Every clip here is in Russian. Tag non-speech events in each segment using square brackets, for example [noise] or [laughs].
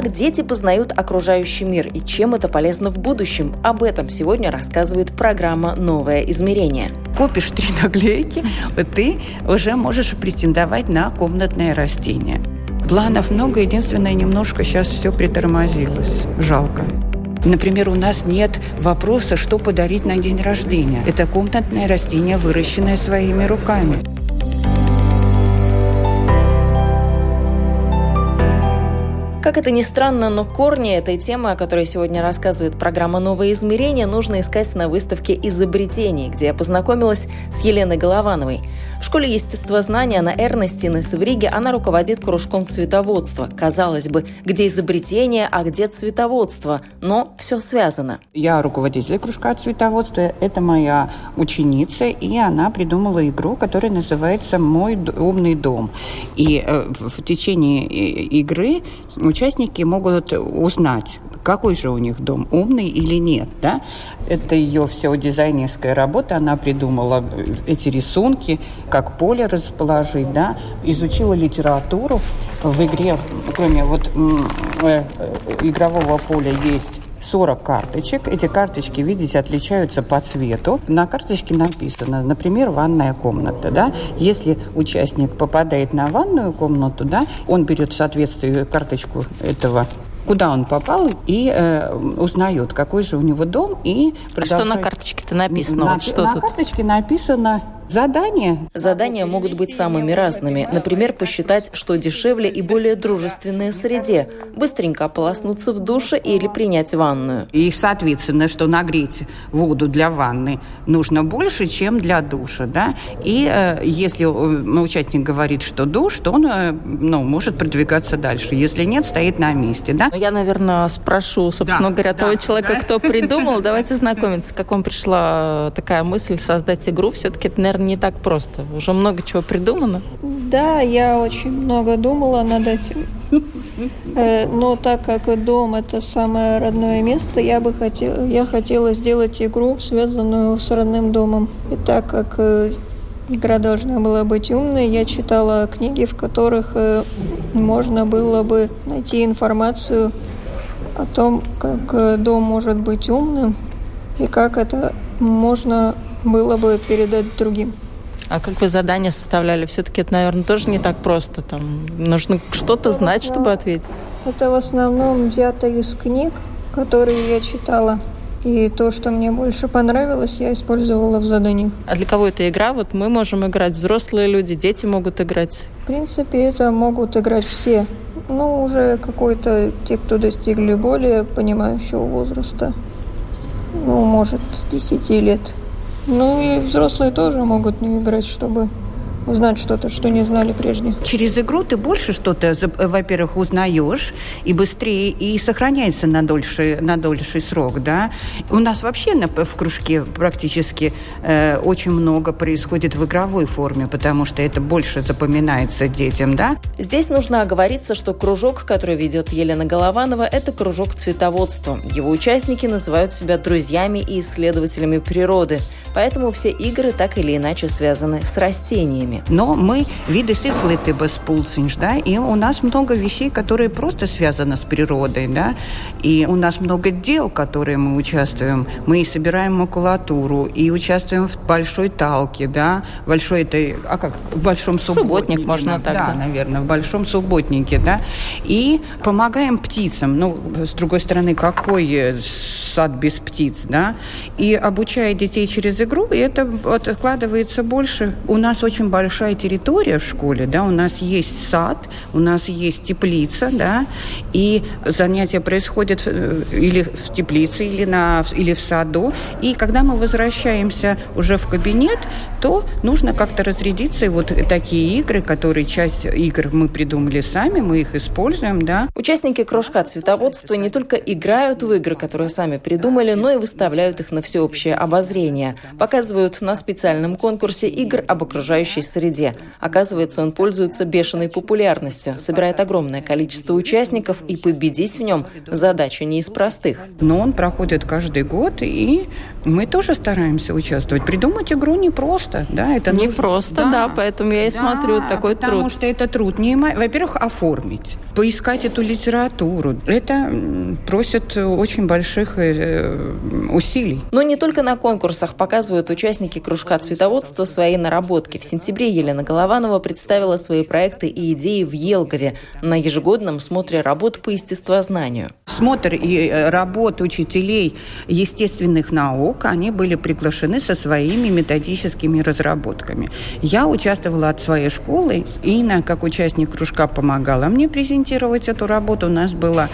как дети познают окружающий мир и чем это полезно в будущем. Об этом сегодня рассказывает программа «Новое измерение». Купишь три наклейки, ты уже можешь претендовать на комнатное растение. Планов много, единственное, немножко сейчас все притормозилось. Жалко. Например, у нас нет вопроса, что подарить на день рождения. Это комнатное растение, выращенное своими руками. Как это ни странно, но корни этой темы, о которой сегодня рассказывает программа «Новое измерение», нужно искать на выставке изобретений, где я познакомилась с Еленой Головановой – в школе естествознания на Эрнестиной в Риге она руководит кружком цветоводства. Казалось бы, где изобретение, а где цветоводство, но все связано. Я руководитель кружка цветоводства, это моя ученица, и она придумала игру, которая называется «Мой умный дом». И э, в течение э, игры участники могут узнать, какой же у них дом, умный или нет. Да? Это ее все дизайнерская работа, она придумала эти рисунки, как поле расположить, да? изучила литературу. В игре, кроме вот э, игрового поля, есть 40 карточек. Эти карточки, видите, отличаются по цвету. На карточке написано, например, ванная комната. Да? Если участник попадает на ванную комнату, да, он берет в соответствии карточку этого куда он попал, и э, узнает, какой же у него дом, и продолжает... А что на карточке-то написано? На, вот что на тут? карточке написано Задания? Задания могут быть самыми разными. Например, посчитать, что дешевле и более дружественная среде. Быстренько ополоснуться в душе или принять ванную. И, соответственно, что нагреть воду для ванны нужно больше, чем для душа. Да? И э, если э, участник говорит, что душ, то он э, ну, может продвигаться дальше. Если нет, стоит на месте. Да? Я, наверное, спрошу, собственно да, говоря, да, того человека, да. кто придумал. [laughs] Давайте знакомиться, как вам пришла такая мысль создать игру. Все-таки это, наверное, наверное, не так просто. Уже много чего придумано. Да, я очень много думала над этим. Э, но так как дом это самое родное место, я бы хотела, я хотела сделать игру, связанную с родным домом. И так как э, игра должна была быть умной, я читала книги, в которых э, можно было бы найти информацию о том, как дом может быть умным и как это можно было бы передать другим. А как вы задания составляли? Все-таки это, наверное, тоже не так просто. Там нужно что-то знать, чтобы ответить. Это в основном взято из книг, которые я читала. И то, что мне больше понравилось, я использовала в задании. А для кого это игра? Вот мы можем играть, взрослые люди, дети могут играть. В принципе, это могут играть все. Ну, уже какой-то те, кто достигли более понимающего возраста. Ну, может, с 10 лет. Ну и взрослые тоже могут не играть, чтобы узнать что-то, что не знали прежде. Через игру ты больше что-то, во-первых, узнаешь и быстрее, и сохраняется на дольший, на дольший срок, да. У нас вообще на, в кружке практически э, очень много происходит в игровой форме, потому что это больше запоминается детям, да. Здесь нужно оговориться, что кружок, который ведет Елена Голованова, это кружок цветоводства. Его участники называют себя друзьями и исследователями природы. Поэтому все игры так или иначе связаны с растениями. Но мы виды изглытības пулциņš, да, и у нас много вещей, которые просто связаны с природой, да, и у нас много дел, которые мы участвуем. Мы собираем макулатуру и участвуем в большой талке, да, большой этой, а как, в большом субботнике. Субботник можно да, так, да. наверное, в большом субботнике, да, и помогаем птицам. Ну, с другой стороны, какой сад без птиц, да, и обучая детей через через игру, и это откладывается больше. У нас очень большая территория в школе, да, у нас есть сад, у нас есть теплица, да, и занятия происходят э, или в теплице, или, на, или в саду. И когда мы возвращаемся уже в кабинет, то нужно как-то разрядиться. И вот такие игры, которые часть игр мы придумали сами, мы их используем, да. Участники кружка цветоводства не только играют в игры, которые сами придумали, но и выставляют их на всеобщее обозрение. Показывают на специальном конкурсе игр об окружающей среде. Оказывается, он пользуется бешеной популярностью, собирает огромное количество участников, и победить в нем задача не из простых. Но он проходит каждый год, и мы тоже стараемся участвовать. Придумать игру непросто, да, это не нужно... просто, да, да, поэтому я и да, смотрю такой потому труд. Потому что это труд. Не, во-первых, оформить, поискать эту литературу. Это просит очень больших э, усилий. Но не только на конкурсах показывают участники кружка цветоводства свои наработки. В сентябре Елена Голованова представила свои проекты и идеи в Елгове на ежегодном смотре работ по естествознанию. Смотр и э, работ учителей естественных наук, они были приглашены со своими методическими разработками. Я участвовала от своей школы, Инна, как участник кружка, помогала мне презентировать эту работу. У нас было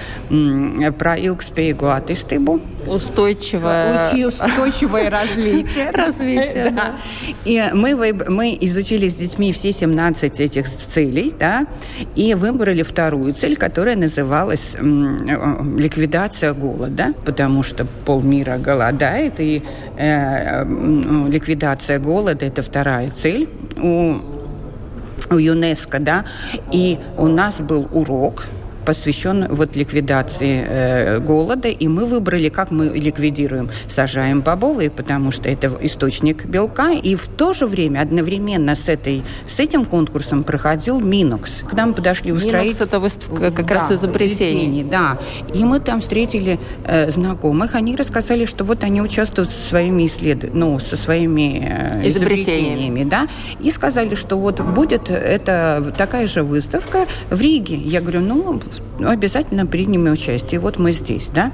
про Илкспейгу атыстыбу. Устойчивое... Устойчивое [laughs] развитие. Развитие, [laughs] да. И мы, мы изучили с детьми все 17 этих целей, да, и выбрали вторую цель, которая называлась ликвидация голода, потому что полмира голодает, и э, ликвидация голода – это вторая цель у у ЮНЕСКО, да, и у нас был урок – посвящен вот ликвидации э, голода, и мы выбрали, как мы ликвидируем. Сажаем бобовые, потому что это источник белка, и в то же время одновременно с, этой, с этим конкурсом проходил Минокс. К нам подошли устроить... Минокс – это выставка как да, раз изобретений. Да, и мы там встретили э, знакомых, они рассказали, что вот они участвуют со своими исслед... ну, со своими э, изобретениями, да, и сказали, что вот будет это такая же выставка в Риге. Я говорю, ну, ну, обязательно примем участие. Вот мы здесь, да.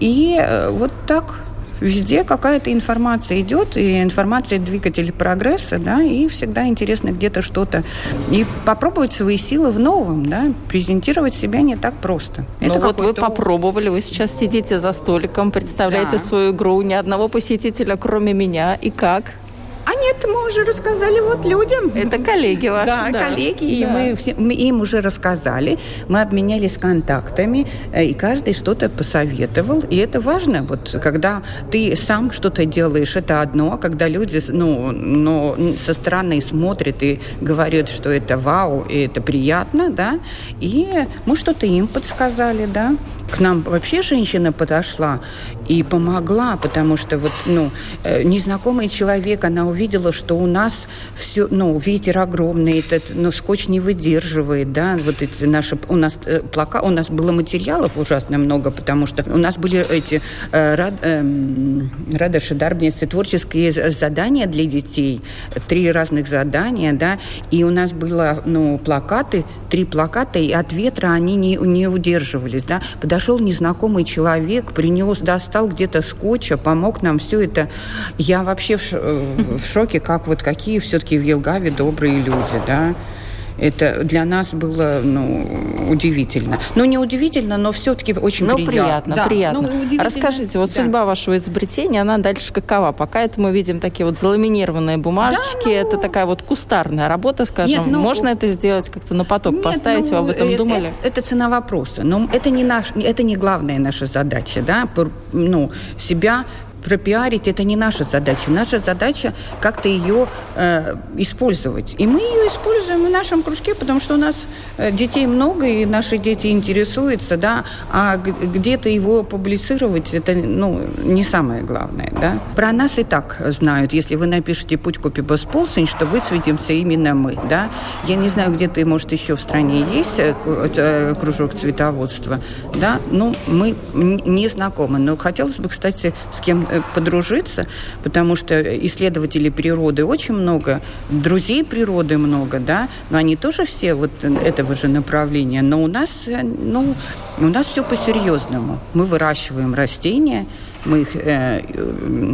И э, вот так везде какая-то информация идет, и информация двигатель прогресса, да, и всегда интересно где-то что-то. И попробовать свои силы в новом, да, презентировать себя не так просто. Ну Это вот вы попробовали, вы сейчас сидите за столиком, представляете да. свою игру, ни одного посетителя, кроме меня, и как? А нет, мы уже рассказали вот людям. Это коллеги ваши, да? Да, коллеги, и мы, все, мы им уже рассказали, мы обменялись контактами, э, и каждый что-то посоветовал, и это важно, вот когда ты сам что-то делаешь, это одно, а когда люди, ну, ну, со стороны смотрят и говорят, что это вау, и это приятно, да, и мы что-то им подсказали, да. К нам вообще женщина подошла и помогла, потому что вот, ну, э, незнакомый человек, она увидела, увидела, что у нас все, ну, ветер огромный, этот, ну, скотч не выдерживает, да, вот эти наши, у нас э, плака, у нас было материалов ужасно много, потому что у нас были эти э, рад, э, радоши, дарбницы, творческие задания для детей, три разных задания, да, и у нас было, ну, плакаты, три плаката, и от ветра они не, не удерживались, да. Подошел незнакомый человек, принес, достал где-то скотча, помог нам все это. Я вообще в, в шоке, как вот какие все-таки в Елгаве добрые люди, да. Это для нас было ну, удивительно. Ну, не удивительно, но все-таки очень ну, приятно. приятно. Да, приятно. Ну, Расскажите, вот да. судьба вашего изобретения, она дальше какова? Пока это мы видим такие вот заламинированные бумажечки, да, ну... это такая вот кустарная работа, скажем. Нет, ну... Можно это сделать как-то на поток Нет, поставить? Ну, Вы об этом э, думали? Это, это цена вопроса. Но это не, наш, это не главная наша задача, да, ну, себя пропиарить это не наша задача. Наша задача как-то ее э, использовать. И мы ее используем в нашем кружке, потому что у нас э, детей много, и наши дети интересуются, да, а где-то его публицировать, это, ну, не самое главное, да. Про нас и так знают, если вы напишете «Путь купи Босполсень», что высветимся именно мы, да. Я не знаю, где-то, может, еще в стране есть э, э, кружок цветоводства, да, ну, мы не знакомы. Но хотелось бы, кстати, с кем подружиться, потому что исследователей природы очень много, друзей природы много, да, но они тоже все вот этого же направления. Но у нас, э, ну, у нас все по-серьезному. Мы выращиваем растения, мы их э,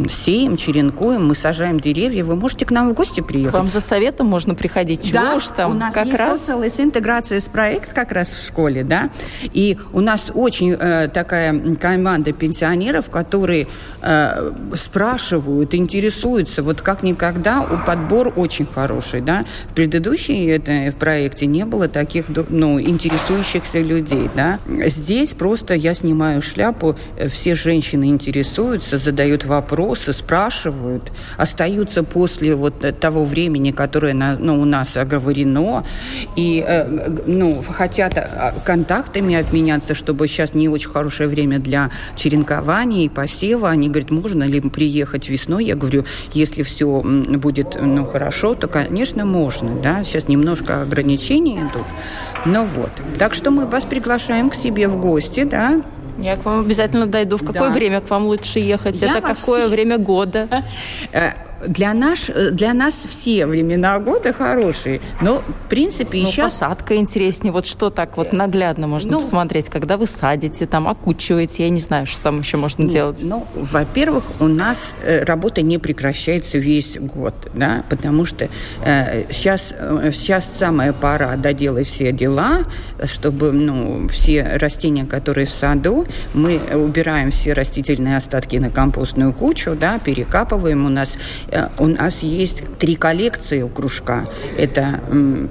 сеем, черенкуем, мы сажаем деревья. Вы можете к нам в гости приехать. К вам за советом можно приходить. Чего да, уж там? у нас как есть раз... интеграция с проект как раз в школе, да. И у нас очень э, такая команда пенсионеров, которые э, спрашивают, интересуются. Вот как никогда у подбор очень хороший, да. В предыдущей это, в проекте не было таких, ну, интересующихся людей, да. Здесь просто я снимаю шляпу, э, все женщины интересуются интересуются, задают вопросы, спрашивают, остаются после вот того времени, которое ну, у нас оговорено, и э, ну, хотят а, контактами обменяться, чтобы сейчас не очень хорошее время для черенкования и посева. Они говорят, можно ли приехать весной? Я говорю, если все будет ну, хорошо, то, конечно, можно. Да? Сейчас немножко ограничений идут. Но вот. Так что мы вас приглашаем к себе в гости, да, я к вам обязательно дойду. В какое да. время к вам лучше ехать? Я Это какое все... время года? Э, для, наш, для нас все времена года хорошие, но в принципе ну, сейчас... посадка интереснее, вот что так вот наглядно можно ну, посмотреть, когда вы садите, там, окучиваете, я не знаю, что там еще можно ну, делать. Ну, во-первых, у нас э, работа не прекращается весь год, да, потому что э, сейчас, э, сейчас самая пора доделать все дела, чтобы, ну, все растения, которые в саду, мы убираем все растительные остатки на компостную кучу, да, перекапываем, у нас Э, у нас есть три коллекции у кружка. Это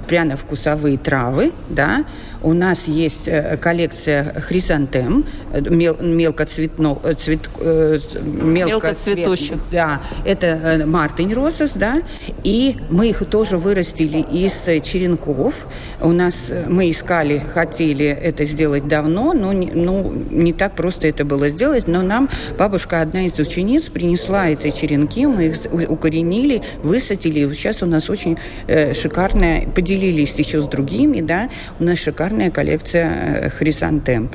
пряно-вкусовые травы, да, у нас есть э, коллекция хризантем, э, мел, мелкоцветно, э, цвет, мелкоцветущих. Да, это мартин розас, да, и мы их тоже вырастили из черенков. У нас мы искали, хотели это сделать давно, но не, ну, не так просто это было сделать, но нам бабушка, одна из учениц, принесла эти черенки, мы их укоренили, высадили, сейчас у нас очень э, шикарная, поделились еще с другими, да, у нас шикарная коллекция э, хризантем.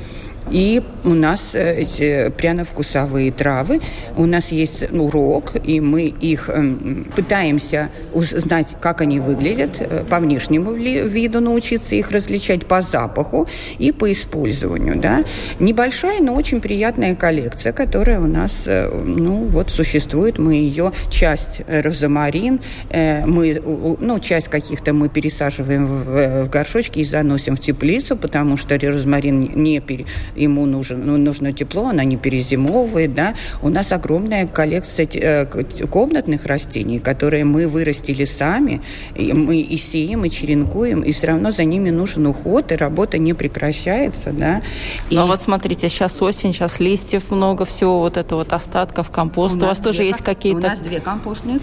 И у нас э, эти пряно-вкусовые травы. У нас есть урок, и мы их эм, пытаемся узнать, как они выглядят, э, по внешнему виду научиться их различать, по запаху и по использованию. Да? Небольшая, но очень приятная коллекция, которая у нас э, ну, вот существует. Мы ее часть розмарин, мы, ну, часть каких-то мы пересаживаем в, в горшочки и заносим в теплицу, потому что розмарин не пере ему нужен, ну, нужно тепло, она не перезимовывает, да. У нас огромная коллекция э, комнатных растений, которые мы вырастили сами, и мы и сеем, и черенкуем, и все равно за ними нужен уход, и работа не прекращается, да. И... Ну вот смотрите, сейчас осень, сейчас листьев много, всего вот этого вот остатков компоста. У, у вас тоже две, есть какие-то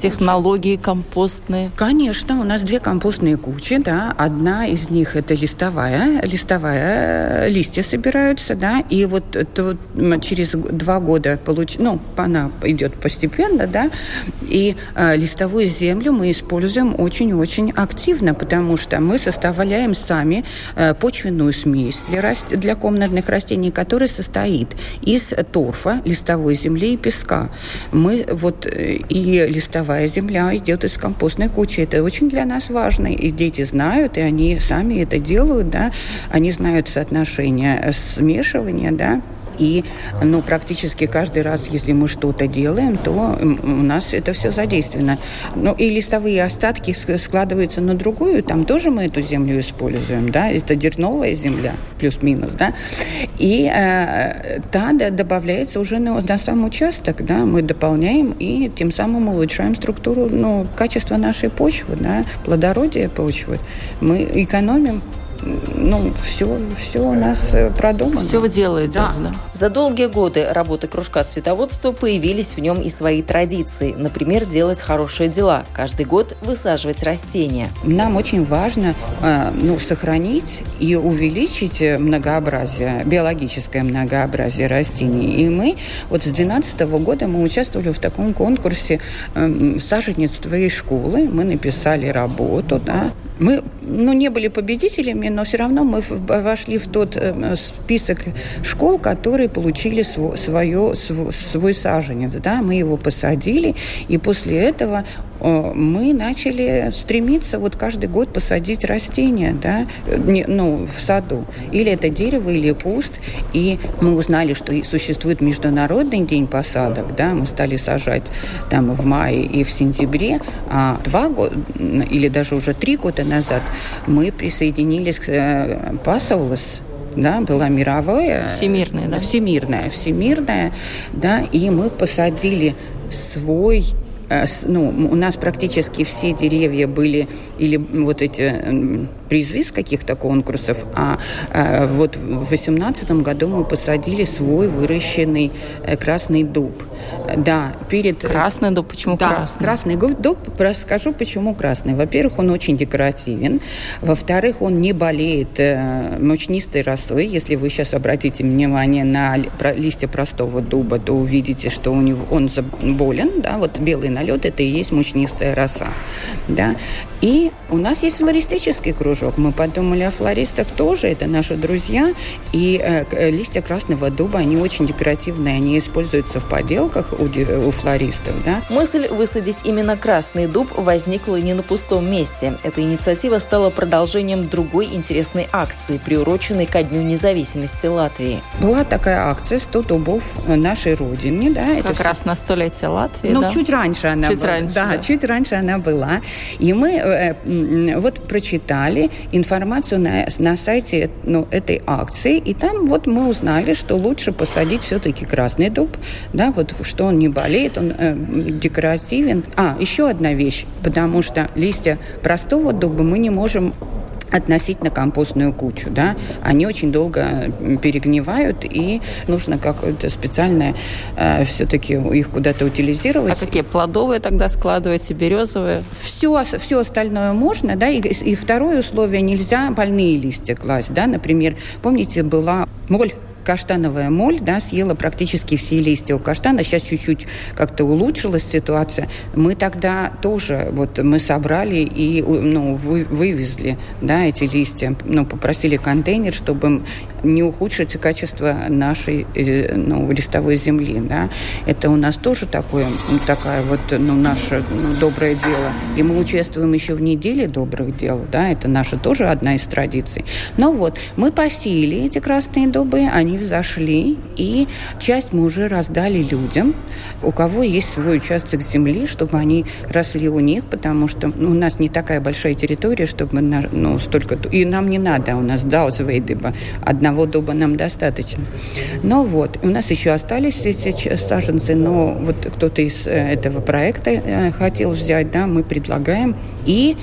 технологии кучи. компостные? Конечно, у нас две компостные кучи, да. Одна из них это листовая, листовая, листья собираются, да, и вот это вот через два года получ... ну, она идет постепенно, да, и э, листовую землю мы используем очень-очень активно, потому что мы составляем сами э, почвенную смесь для, раст... для комнатных растений, которая состоит из торфа, листовой земли и песка. Мы вот э, и листовая земля идет из компостной кучи. Это очень для нас важно, и дети знают, и они сами это делают, да, они знают соотношение смешивания взвешивания, да, и ну, практически каждый раз, если мы что-то делаем, то у нас это все задействовано. Ну, и листовые остатки складываются на другую, там тоже мы эту землю используем, да, это дерновая земля, плюс-минус, да, и э, та да, добавляется уже на, на сам участок, да, мы дополняем и тем самым улучшаем структуру, ну, качество нашей почвы, да, плодородие почвы. Мы экономим ну, все, все у нас э, продумано. Все вы делаете, да. да. За долгие годы работы кружка цветоводства появились в нем и свои традиции. Например, делать хорошие дела. Каждый год высаживать растения. Нам очень важно э, ну, сохранить и увеличить многообразие, биологическое многообразие растений. И мы вот с 2012 года мы участвовали в таком конкурсе э, саженец твоей школы. Мы написали работу, да, мы ну, не были победителями, но все равно мы вошли в тот э, список школ, которые получили свой, свое, свой саженец. Да? Мы его посадили, и после этого мы начали стремиться вот каждый год посадить растения, да, не, ну, в саду. Или это дерево, или куст. И мы узнали, что существует Международный день посадок, да, мы стали сажать там в мае и в сентябре. А два года, или даже уже три года назад мы присоединились к э, Пасаулас, да, была мировая. Всемирная, да? Всемирная, всемирная, да, и мы посадили свой э, ну, у нас практически все деревья были или вот эти призы с каких-то конкурсов, а э, вот в 2018 году мы посадили свой выращенный красный дуб. Да, перед... Красный дуб, почему да, красный? красный дуб, расскажу, почему красный. Во-первых, он очень декоративен. Во-вторых, он не болеет мучнистой росой. Если вы сейчас обратите внимание на листья простого дуба, то увидите, что у него он болен, да, вот белый налет это и есть мучнистая роса, да. И у нас есть флористический кружок. Мы подумали о флористах тоже, это наши друзья. И э, э листья красного дуба, они очень декоративные, они используются в поделках у, у флористов. Да? Мысль высадить именно красный дуб возникла не на пустом месте. Эта инициатива стала продолжением другой интересной акции, приуроченной ко Дню независимости Латвии. Была такая акция «100 дубов нашей Родине». Да, как это раз все... на столетие Латвии, Ну, да? чуть раньше она чуть была. Раньше, да, да, чуть раньше она была. И мы э, Э, вот прочитали информацию на, на сайте ну, этой акции, и там вот мы узнали, что лучше посадить все-таки красный дуб, да, вот что он не болеет, он э, декоративен. А, еще одна вещь, потому что листья простого дуба мы не можем относительно компостную кучу, да, они очень долго перегнивают, и нужно какое-то специальное э, все-таки их куда-то утилизировать. А какие плодовые тогда складываете, березовые? Все, все остальное можно, да, и, и второе условие, нельзя больные листья класть, да, например, помните, была моль каштановая моль да, съела практически все листья у каштана. Сейчас чуть-чуть как-то улучшилась ситуация. Мы тогда тоже, вот мы собрали и ну, вы, вывезли да, эти листья. Ну, попросили контейнер, чтобы не ухудшить качество нашей э, ну, листовой земли. Да. Это у нас тоже такое, такая вот, ну, наше ну, доброе дело. И мы участвуем еще в неделе добрых дел. Да, это наша тоже одна из традиций. Но вот, мы посеяли эти красные дубы, они взошли, и часть мы уже раздали людям, у кого есть свой участок земли, чтобы они росли у них, потому что ну, у нас не такая большая территория, чтобы ну, столько... И нам не надо, у нас даутзвейдыба, одного дуба нам достаточно. Но вот, у нас еще остались эти саженцы, но вот кто-то из э, этого проекта э, хотел взять, да, мы предлагаем. И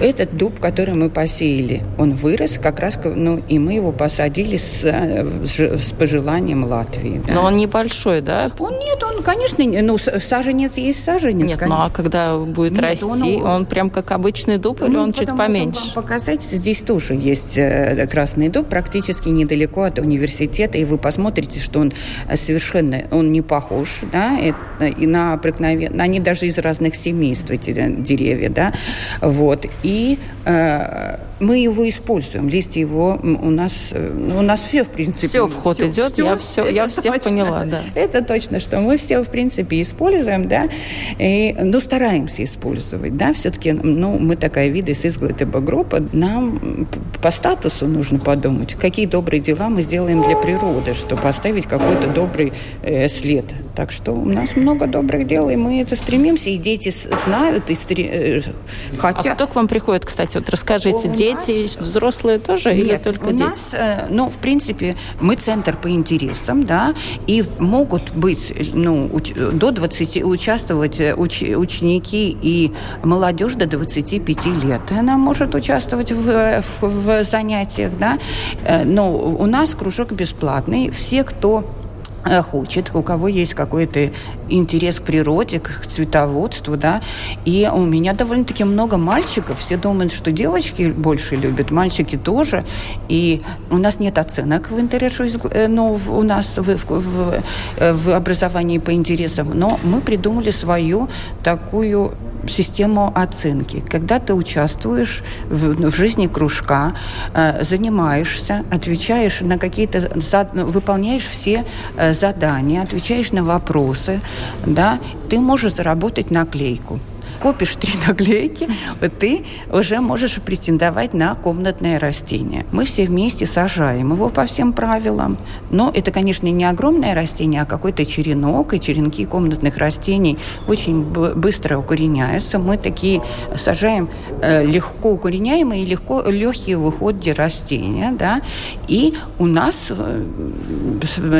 этот дуб, который мы посеяли, он вырос как раз, ну, и мы его посадили с, с пожеланием Латвии. Да. Но он небольшой, да? Он нет, он, конечно, ну, саженец есть саженец. Нет, конечно. ну а когда будет нет, расти, он, он прям как обычный дуб или ну, он чуть поменьше? Вам показать, здесь тоже есть э, красный дуб, практически недалеко от университета, и вы посмотрите, что он совершенно, он не похож, да, это, и на проникновение, они даже из разных семейств, эти деревья, да, вот, и э, мы его используем. Листья его у нас, э, у нас все, в принципе. Все в ход все, идет, все, я, все, я всех точно, поняла, да. Это точно, что мы все, в принципе, используем, да, и, ну, стараемся использовать, да, все-таки, ну, мы такая вида из изглытого группа, нам по статусу нужно подумать, какие добрые дела мы сделаем для природы, чтобы оставить какой-то добрый э, след. Так что у нас много добрых дел, и мы это стремимся, и дети знают, и стри... э, хотят. А кто к вам приходит, кстати, вот расскажите, дети дети, взрослые тоже Нет, или только у дети? Нас, э, ну, в принципе, мы центр по интересам, да, и могут быть, ну, уч, до 20, участвовать э, уч, ученики и молодежь до 25 лет. Она может участвовать в, в, в занятиях, да, но у нас кружок бесплатный. Все, кто хочет, у кого есть какой-то интерес к природе, к цветоводству, да. И у меня довольно-таки много мальчиков. Все думают, что девочки больше любят, мальчики тоже. И у нас нет оценок в интересе, э, ну, у нас в, в, э, в образовании по интересам. Но мы придумали свою такую систему оценки. Когда ты участвуешь в, в жизни кружка, э, занимаешься, отвечаешь на какие-то, выполняешь все э, задания, отвечаешь на вопросы, да, ты можешь заработать наклейку. Купишь три [laughs] наклейки, вот ты уже можешь претендовать на комнатное растение. Мы все вместе сажаем его по всем правилам. Но это, конечно, не огромное растение, а какой-то черенок, и черенки комнатных растений очень быстро укореняются. Мы такие сажаем э, легко укореняемые и легко, легкие в уходе растения, да, и у нас э,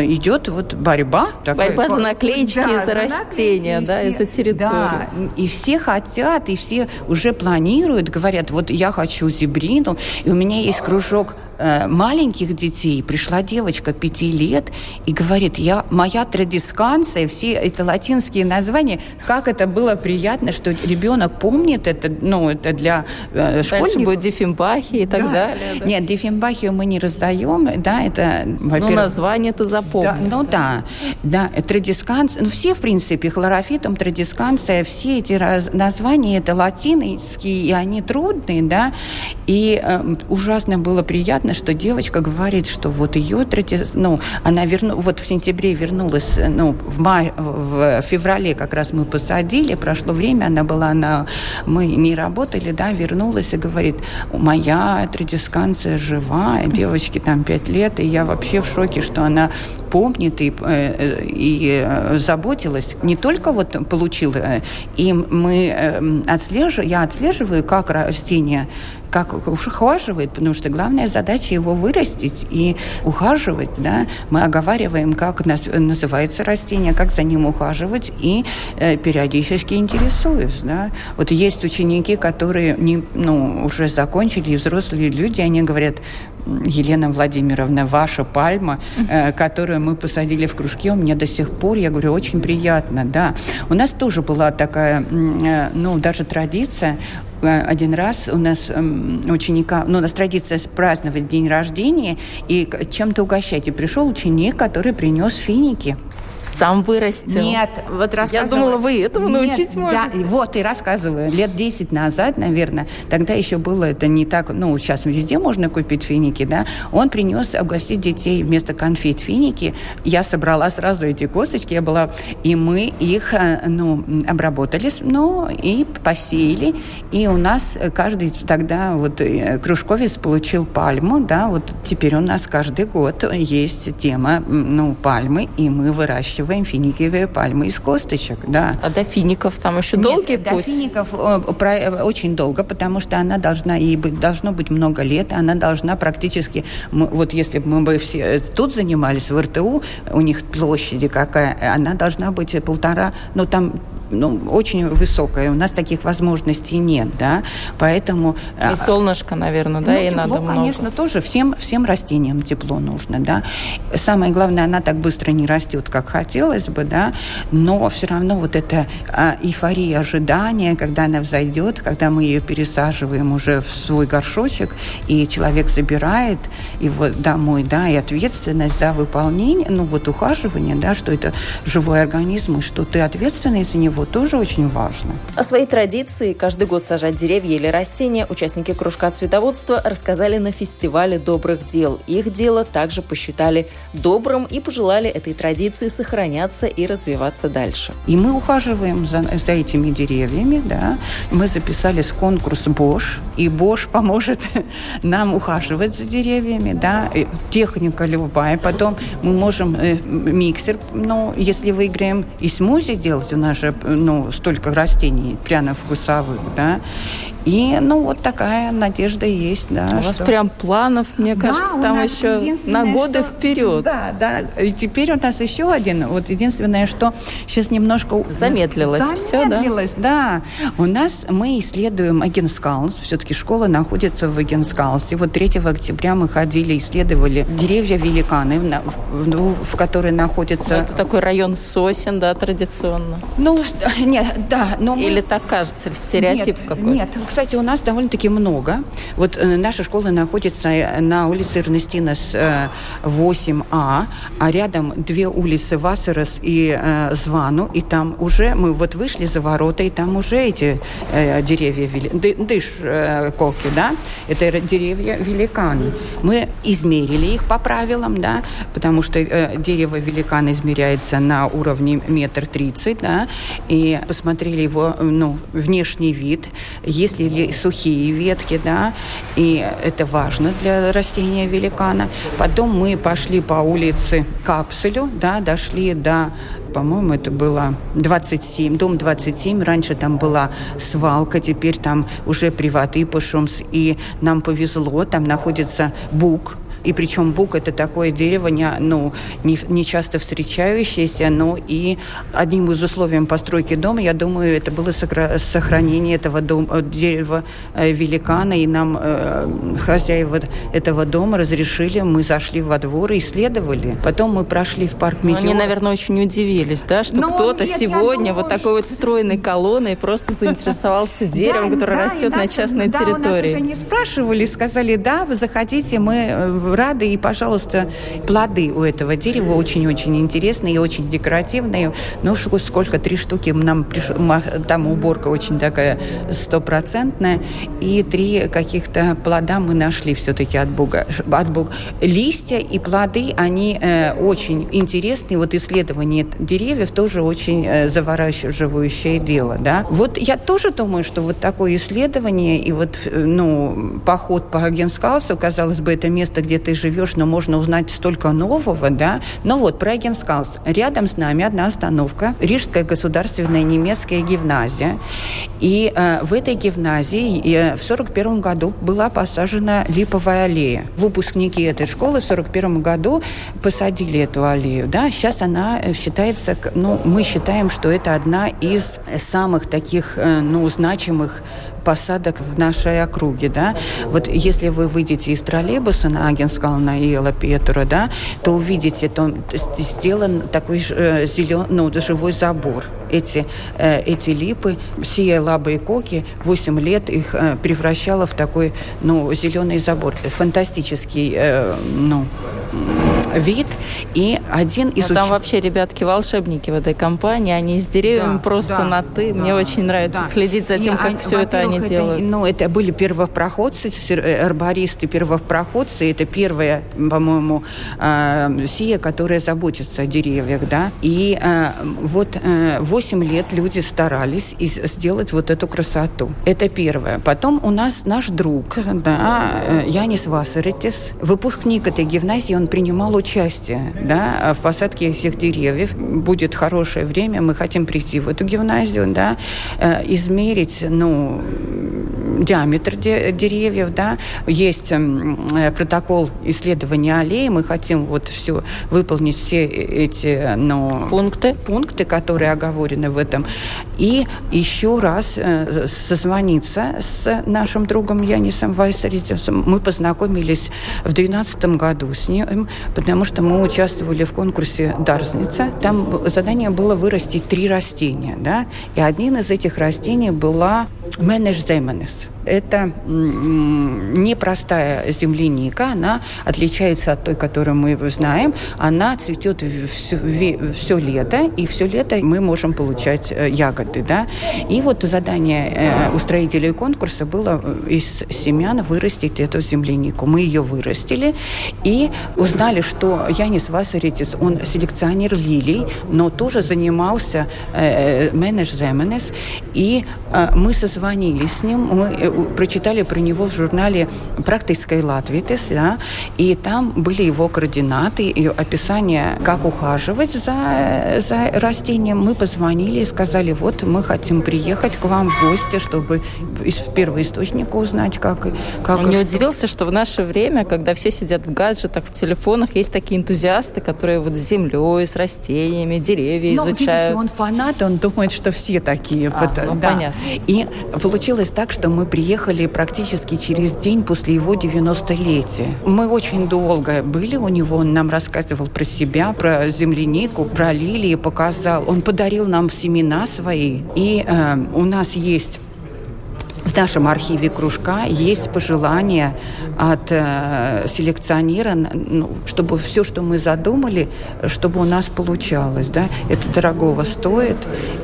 идет вот борьба. Борьба такой, за наклеечки, да, за, за растения, да, и за территорию. Да, и все хотят, и все уже планируют, говорят, вот я хочу зебрину, и у меня есть кружок Э, маленьких детей пришла девочка пяти лет и говорит, я, моя традисканция, все это латинские названия, как это было приятно, что ребенок помнит это, ну, это для э, школьников. Будет диффимбахи и так да. далее. Да? Нет, диффимбахию мы не раздаем, да, это. Ну, название ты запомнил. Да, ну, да, да, традисканция, ну, все, в принципе, хлорофитом, традисканция, все эти раз, названия, это латинские, и они трудные, да, и э, ужасно было приятно приятно, что девочка говорит, что вот ее ну, она верну, вот в сентябре вернулась, ну, в, мае, в феврале как раз мы посадили, прошло время, она была на, мы не работали, да, вернулась и говорит, моя традисканция жива, девочке там пять лет, и я вообще в шоке, что она помнит и, э, и заботилась, не только вот получила, и мы э, отслеживаем, я отслеживаю, как растения как ухаживает, потому что главная задача его вырастить и ухаживать, да. Мы оговариваем, как называется растение, как за ним ухаживать, и э, периодически интересуюсь, да. Вот есть ученики, которые не, ну, уже закончили, взрослые люди, они говорят, Елена Владимировна, ваша пальма, э, которую мы посадили в кружке, у меня до сих пор, я говорю, очень приятно, да. У нас тоже была такая, э, ну, даже традиция, один раз у нас э, ученика, ну, у нас традиция праздновать день рождения и чем-то угощать. И пришел ученик, который принес финики сам вырастил. Нет, вот рассказываю. Я думала, вы этому Нет, научить можете. Да, вот и рассказываю. Лет 10 назад, наверное, тогда еще было это не так, ну, сейчас везде можно купить финики, да. Он принес угостить детей вместо конфет финики. Я собрала сразу эти косточки, я была, и мы их, э, ну, обработали, ну, и посеяли. И у нас каждый тогда вот э, кружковец получил пальму, да, вот теперь у нас каждый год есть тема, ну, пальмы, и мы выращиваем выращиваем финиковые пальмы из косточек, да. А до фиников там еще Нет, долгий до путь? До фиников э, э, очень долго, потому что она должна, ей быть, должно быть много лет, она должна практически, вот если бы мы бы все э, тут занимались, в РТУ, у них площади какая, она должна быть полтора, ну там ну, очень высокая. У нас таких возможностей нет, да, поэтому... И а, солнышко, наверное, да, ну, и тепло, надо много. конечно, тоже. Всем, всем растениям тепло нужно, да. Самое главное, она так быстро не растет, как хотелось бы, да, но все равно вот эта а, эйфория ожидания, когда она взойдет, когда мы ее пересаживаем уже в свой горшочек, и человек забирает его домой, да, и ответственность за выполнение, ну, вот ухаживание, да, что это живой организм, и что ты ответственный за него, вот тоже очень важно. О своей традиции каждый год сажать деревья или растения участники кружка цветоводства рассказали на фестивале добрых дел. Их дело также посчитали добрым и пожелали этой традиции сохраняться и развиваться дальше. И мы ухаживаем за, за этими деревьями, да. Мы записали с конкурс Bosch, и Bosch поможет [laughs] нам ухаживать за деревьями, да. Техника любая. Потом мы можем э, миксер, ну, если выиграем, и смузи делать. У нас же ну, столько растений пряно-вкусовых, да, и, ну, вот такая надежда есть, да. У вас прям планов, мне кажется, да, там еще на годы что... вперед. Да, да. И теперь у нас еще один. Вот единственное, что сейчас немножко... Замедлилось, Замедлилось все, да? да. У нас мы исследуем Агенскалс. Все-таки школа находится в Агенскалсе. Вот 3 октября мы ходили, исследовали деревья-великаны, в, в, в которые находятся... Это такой район сосен, да, традиционно? Ну, нет, да. Но Или мы... так кажется, стереотип какой-то? Нет, кстати, у нас довольно-таки много. Вот э, наша школа находится э, на улице Эрнестинес э, 8А, а рядом две улицы Вассерес и э, Звану, и там уже мы вот вышли за ворота, и там уже эти э, деревья, ды, дыш э, коки, да, это деревья великаны. Мы измерили их по правилам, да, потому что э, дерево великана измеряется на уровне метр тридцать, да, и посмотрели его, ну, внешний вид, есть ли сухие ветки, да, и это важно для растения великана. Потом мы пошли по улице Капсулю, да, дошли до по-моему, это было 27, дом 27. Раньше там была свалка, теперь там уже приваты пошумс. И нам повезло, там находится Бук, и причем бук это такое дерево, не, ну, не, не часто встречающееся, но и одним из условий постройки дома, я думаю, это было сохранение этого дом, э, дерева э, великана, и нам э, хозяева этого дома разрешили, мы зашли во двор и исследовали. Потом мы прошли в парк Метеор. Они, наверное, очень удивились, да, что ну, кто-то сегодня вот такой вот стройной колонной просто заинтересовался деревом, которое растет на частной территории. Да, у нас уже не спрашивали, сказали, да, вы заходите, мы э, рады. И, пожалуйста, плоды у этого дерева очень-очень интересные и очень декоративные. Ну, сколько, три штуки нам пришло, там уборка очень такая стопроцентная. И три каких-то плода мы нашли все-таки от Бога. От Бога. Листья и плоды, они э, очень интересные. Вот исследование деревьев тоже очень э, завораживающее дело. Да? Вот я тоже думаю, что вот такое исследование и вот э, ну, поход по Генскалсу, казалось бы, это место, где ты живешь, но можно узнать столько нового, да. Но вот про Эгенскалс. Рядом с нами одна остановка, Рижская государственная немецкая гимназия. И э, в этой гимназии э, в 41 году была посажена липовая аллея. Выпускники этой школы в 41 году посадили эту аллею, да. Сейчас она э, считается, ну, мы считаем, что это одна из самых таких, э, ну, значимых посадок в нашей округе, да. Вот если вы выйдете из троллейбуса на Агенскална и Ела Петра, да, то увидите, то сделан такой э, зелен, ну, живой забор. Эти, э, эти липы, сия лабы и коки, 8 лет их э, превращала в такой, ну, зеленый забор. Фантастический, э, ну, вид. И один из... Ну, там вообще ребятки-волшебники в этой компании, они с деревьями да, просто да, на «ты». Да, Мне очень нравится да. следить за тем, и как они, все это они делают. Ну, это были первопроходцы, арбористы, первопроходцы. Это первая, по-моему, э, сия, которая заботится о деревьях, да. И э, вот э, 8 лет люди старались сделать вот эту красоту. Это первое. Потом у нас наш друг, да, э, Янис Васаритис, выпускник этой гимназии, он принимал участие да, в посадке всех деревьев. Будет хорошее время, мы хотим прийти в эту гимназию, да, э, измерить ну, диаметр деревьев. Да. Есть э, протокол исследования аллеи, мы хотим вот все, выполнить все эти ну, пункты. пункты, которые оговорены в этом. И еще раз э, созвониться с нашим другом Янисом Вайсаридисом. Мы познакомились в 2012 году с ним, потому что мы участвовали в конкурсе «Дарзница». Там задание было вырастить три растения, да, и одним из этих растений была «Менеш земенес» это непростая земляника, она отличается от той, которую мы знаем. Она цветет все, все лето, и все лето мы можем получать э, ягоды. Да? И вот задание э, устроителей конкурса было э, из семян вырастить эту землянику. Мы ее вырастили и узнали, что Янис Васаритис, он селекционер лилий, но тоже занимался менедж земенес, и мы созвонились с ним, мы прочитали про него в журнале «Практической Латвитес», да, и там были его координаты и описание, как ухаживать за, за растением. Мы позвонили и сказали, вот мы хотим приехать к вам в гости, чтобы из первоисточника узнать, как... как Он не удивился, что в наше время, когда все сидят в гаджетах, в телефонах, есть такие энтузиасты, которые вот с землей, с растениями, деревья Но, изучают. Видите, он фанат, он думает, что все такие. А, вот, ну, да. понятно. И получилось так, что мы приехали практически через день после его 90-летия. Мы очень долго были у него, он нам рассказывал про себя, про землянику, про лилии, показал. Он подарил нам семена свои. И э, у нас есть в нашем архиве кружка есть пожелания от э, селекционера, ну, чтобы все, что мы задумали, чтобы у нас получалось. Да? Это дорогого стоит.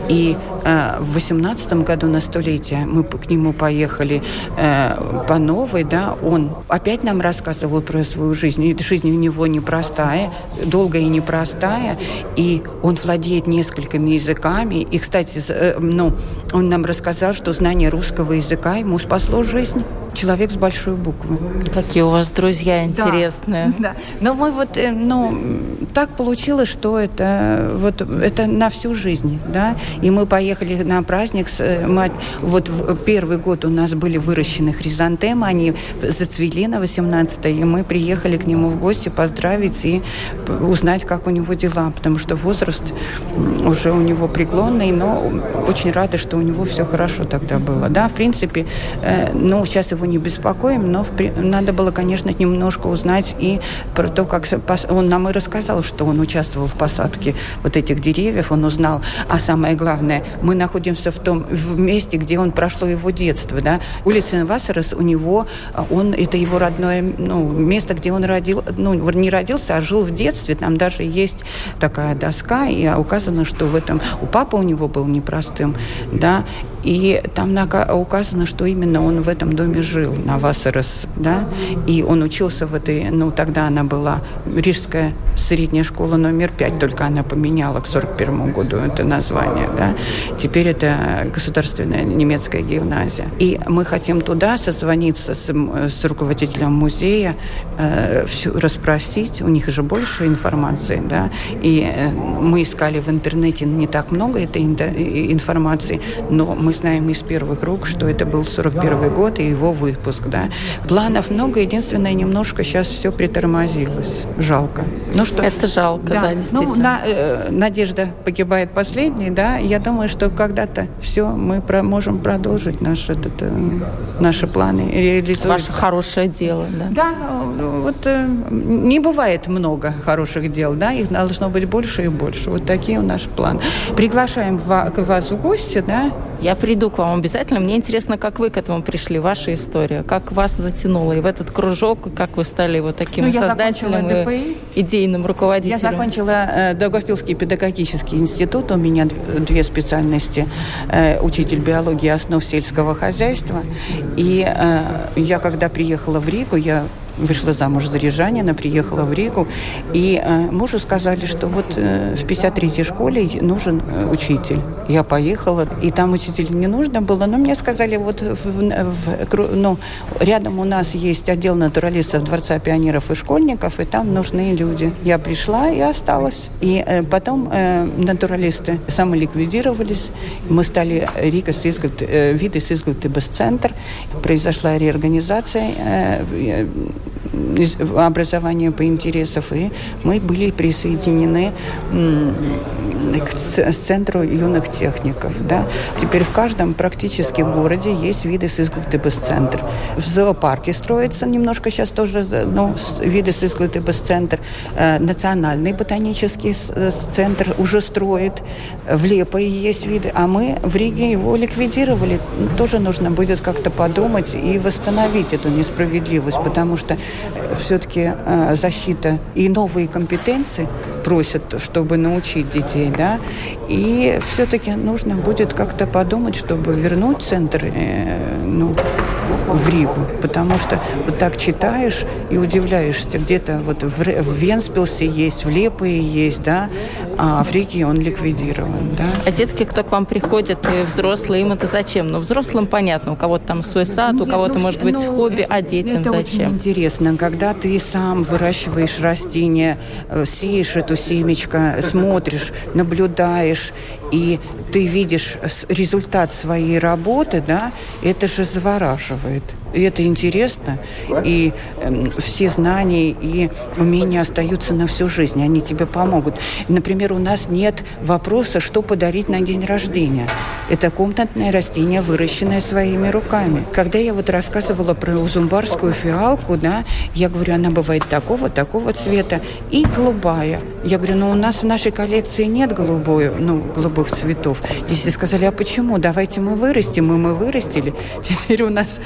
И э, в восемнадцатом году на столетие мы к нему поехали э, по новой. Да? Он опять нам рассказывал про свою жизнь. И жизнь у него непростая, долгая и непростая. И он владеет несколькими языками. И, кстати, э, ну, он нам рассказал, что знание русского языка ему спасло жизнь человек с большой буквы. Какие у вас друзья интересные. Да. да. Но мы вот, э, ну, так получилось, что это вот это на всю жизнь, да. И мы поехали на праздник. С, э, мы, вот в первый год у нас были выращены хризантемы, они зацвели на 18 и мы приехали к нему в гости поздравить и узнать, как у него дела, потому что возраст уже у него преклонный, но очень рады, что у него все хорошо тогда было. Да, в принципе, э, ну, сейчас его его не беспокоим, но надо было, конечно, немножко узнать и про то, как он нам и рассказал, что он участвовал в посадке вот этих деревьев, он узнал. А самое главное, мы находимся в том в месте, где он прошло его детство, да. Улица Вассерес у него, он это его родное ну, место, где он родил, ну не родился, а жил в детстве. Там даже есть такая доска, и указано, что в этом у папы у него был непростым, да, и там указано, что именно он в этом доме жил, на Вассерес, да, и он учился в этой, ну, тогда она была Рижская средняя школа номер пять, только она поменяла к 41 году это название, да. Теперь это государственная немецкая гимназия. И мы хотим туда созвониться с, с руководителем музея, э, все расспросить, у них же больше информации, да, и э, мы искали в интернете не так много этой информации, но мы знаем из первых рук, что это был 41 год и его выпуск, да. Планов много, единственное, немножко сейчас все притормозилось. Жалко. Ну что? Это жалко, да, да ну, действительно. Ну, на, э, надежда погибает последней, да. Я думаю, что когда-то все мы про, можем продолжить наш, этот, э, наши планы реализовать. Ваше хорошее дело, да. Да, вот э, не бывает много хороших дел, да, их должно быть больше и больше. Вот такие у наши планы. Приглашаем вас в гости, да, я приду к вам обязательно. Мне интересно, как вы к этому пришли, ваша история. Как вас затянуло и в этот кружок, как вы стали вот таким ну, создателем и идейным руководителем? Я закончила э, Даугавпилский педагогический институт. У меня две специальности. Э, учитель биологии основ сельского хозяйства. И э, я, когда приехала в Ригу, я вышла замуж за рижанина, приехала в Ригу, и э, мужу сказали, что вот э, в 53-й школе нужен э, учитель. Я поехала, и там учитель не нужно было, но мне сказали, вот в, в, ну, рядом у нас есть отдел натуралистов Дворца пионеров и школьников, и там нужны люди. Я пришла и осталась. И э, потом э, натуралисты самоликвидировались, мы стали Рига с изгот, э, Виды с центр произошла реорганизация, э, образованию по интересам, и мы были присоединены к центру юных техников. Да. Теперь в каждом практически городе есть виды с центр. В зоопарке строится немножко сейчас тоже ну, виды с центр. Э, национальный ботанический э, центр уже строит. В Лепое есть виды, а мы в Риге его ликвидировали. Тоже нужно будет как-то подумать и восстановить эту несправедливость, потому что э, все-таки защита. И новые компетенции просят, чтобы научить детей, да, и все-таки нужно будет как-то подумать, чтобы вернуть центр, э, ну, в Ригу, потому что вот так читаешь и удивляешься, где-то вот в, в Венспилсе есть, в Лепое есть, да, а Риге он ликвидирован, да. А детки, кто к вам приходят, и взрослые, им это зачем? Ну, взрослым понятно, у кого-то там свой сад, у кого-то, ну, может быть, ну, хобби, а детям это зачем? Очень интересно, когда ты сам выращиваешь растения, э, сеешь эту семечко, смотришь, наблюдаешь, и ты видишь результат своей работы, да, это же завораживает. И это интересно. И э, все знания и умения остаются на всю жизнь. Они тебе помогут. Например, у нас нет вопроса, что подарить на день рождения. Это комнатное растение, выращенное своими руками. Когда я вот рассказывала про узумбарскую фиалку, да, я говорю, она бывает такого, такого цвета и голубая. Я говорю, ну у нас в нашей коллекции нет голубой, ну, голубых цветов. Здесь сказали, а почему? Давайте мы вырастим. И мы вырастили. [laughs] Теперь у нас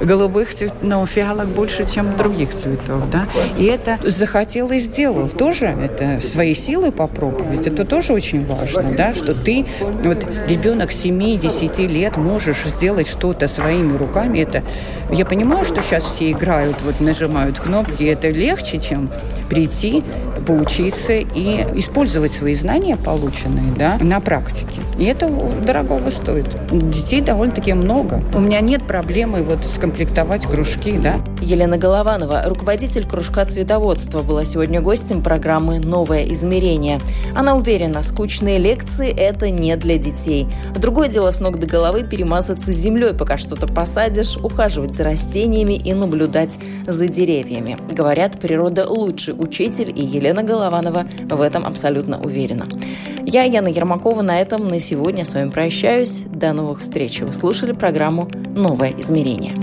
голубых цветов, но фиалок больше, чем других цветов, да. И это захотел и сделал. Тоже это свои силы попробовать. Это тоже очень важно, да, что ты, вот ребенок 7-10 лет можешь сделать что-то своими руками. Это, я понимаю, что сейчас все играют, вот нажимают кнопки. Это легче, чем прийти, поучиться и использовать свои знания, полученные, да, на практике. И это дорогого стоит. Детей довольно-таки много. У меня нет проблемы вот скомплектовать кружки, да. Елена Голованова, руководитель кружка цветоводства, была сегодня гостем программы «Новое измерение». Она уверена, скучные лекции – это не для детей. Другое дело с ног до головы перемазаться землей, пока что-то посадишь, ухаживать за растениями и наблюдать за деревьями. Говорят, природа лучший учитель, и Елена Голованова в этом абсолютно уверена. Я, Яна Ермакова, на этом на сегодня с вами прощаюсь. До новых встреч. Вы слушали программу «Новое измерение».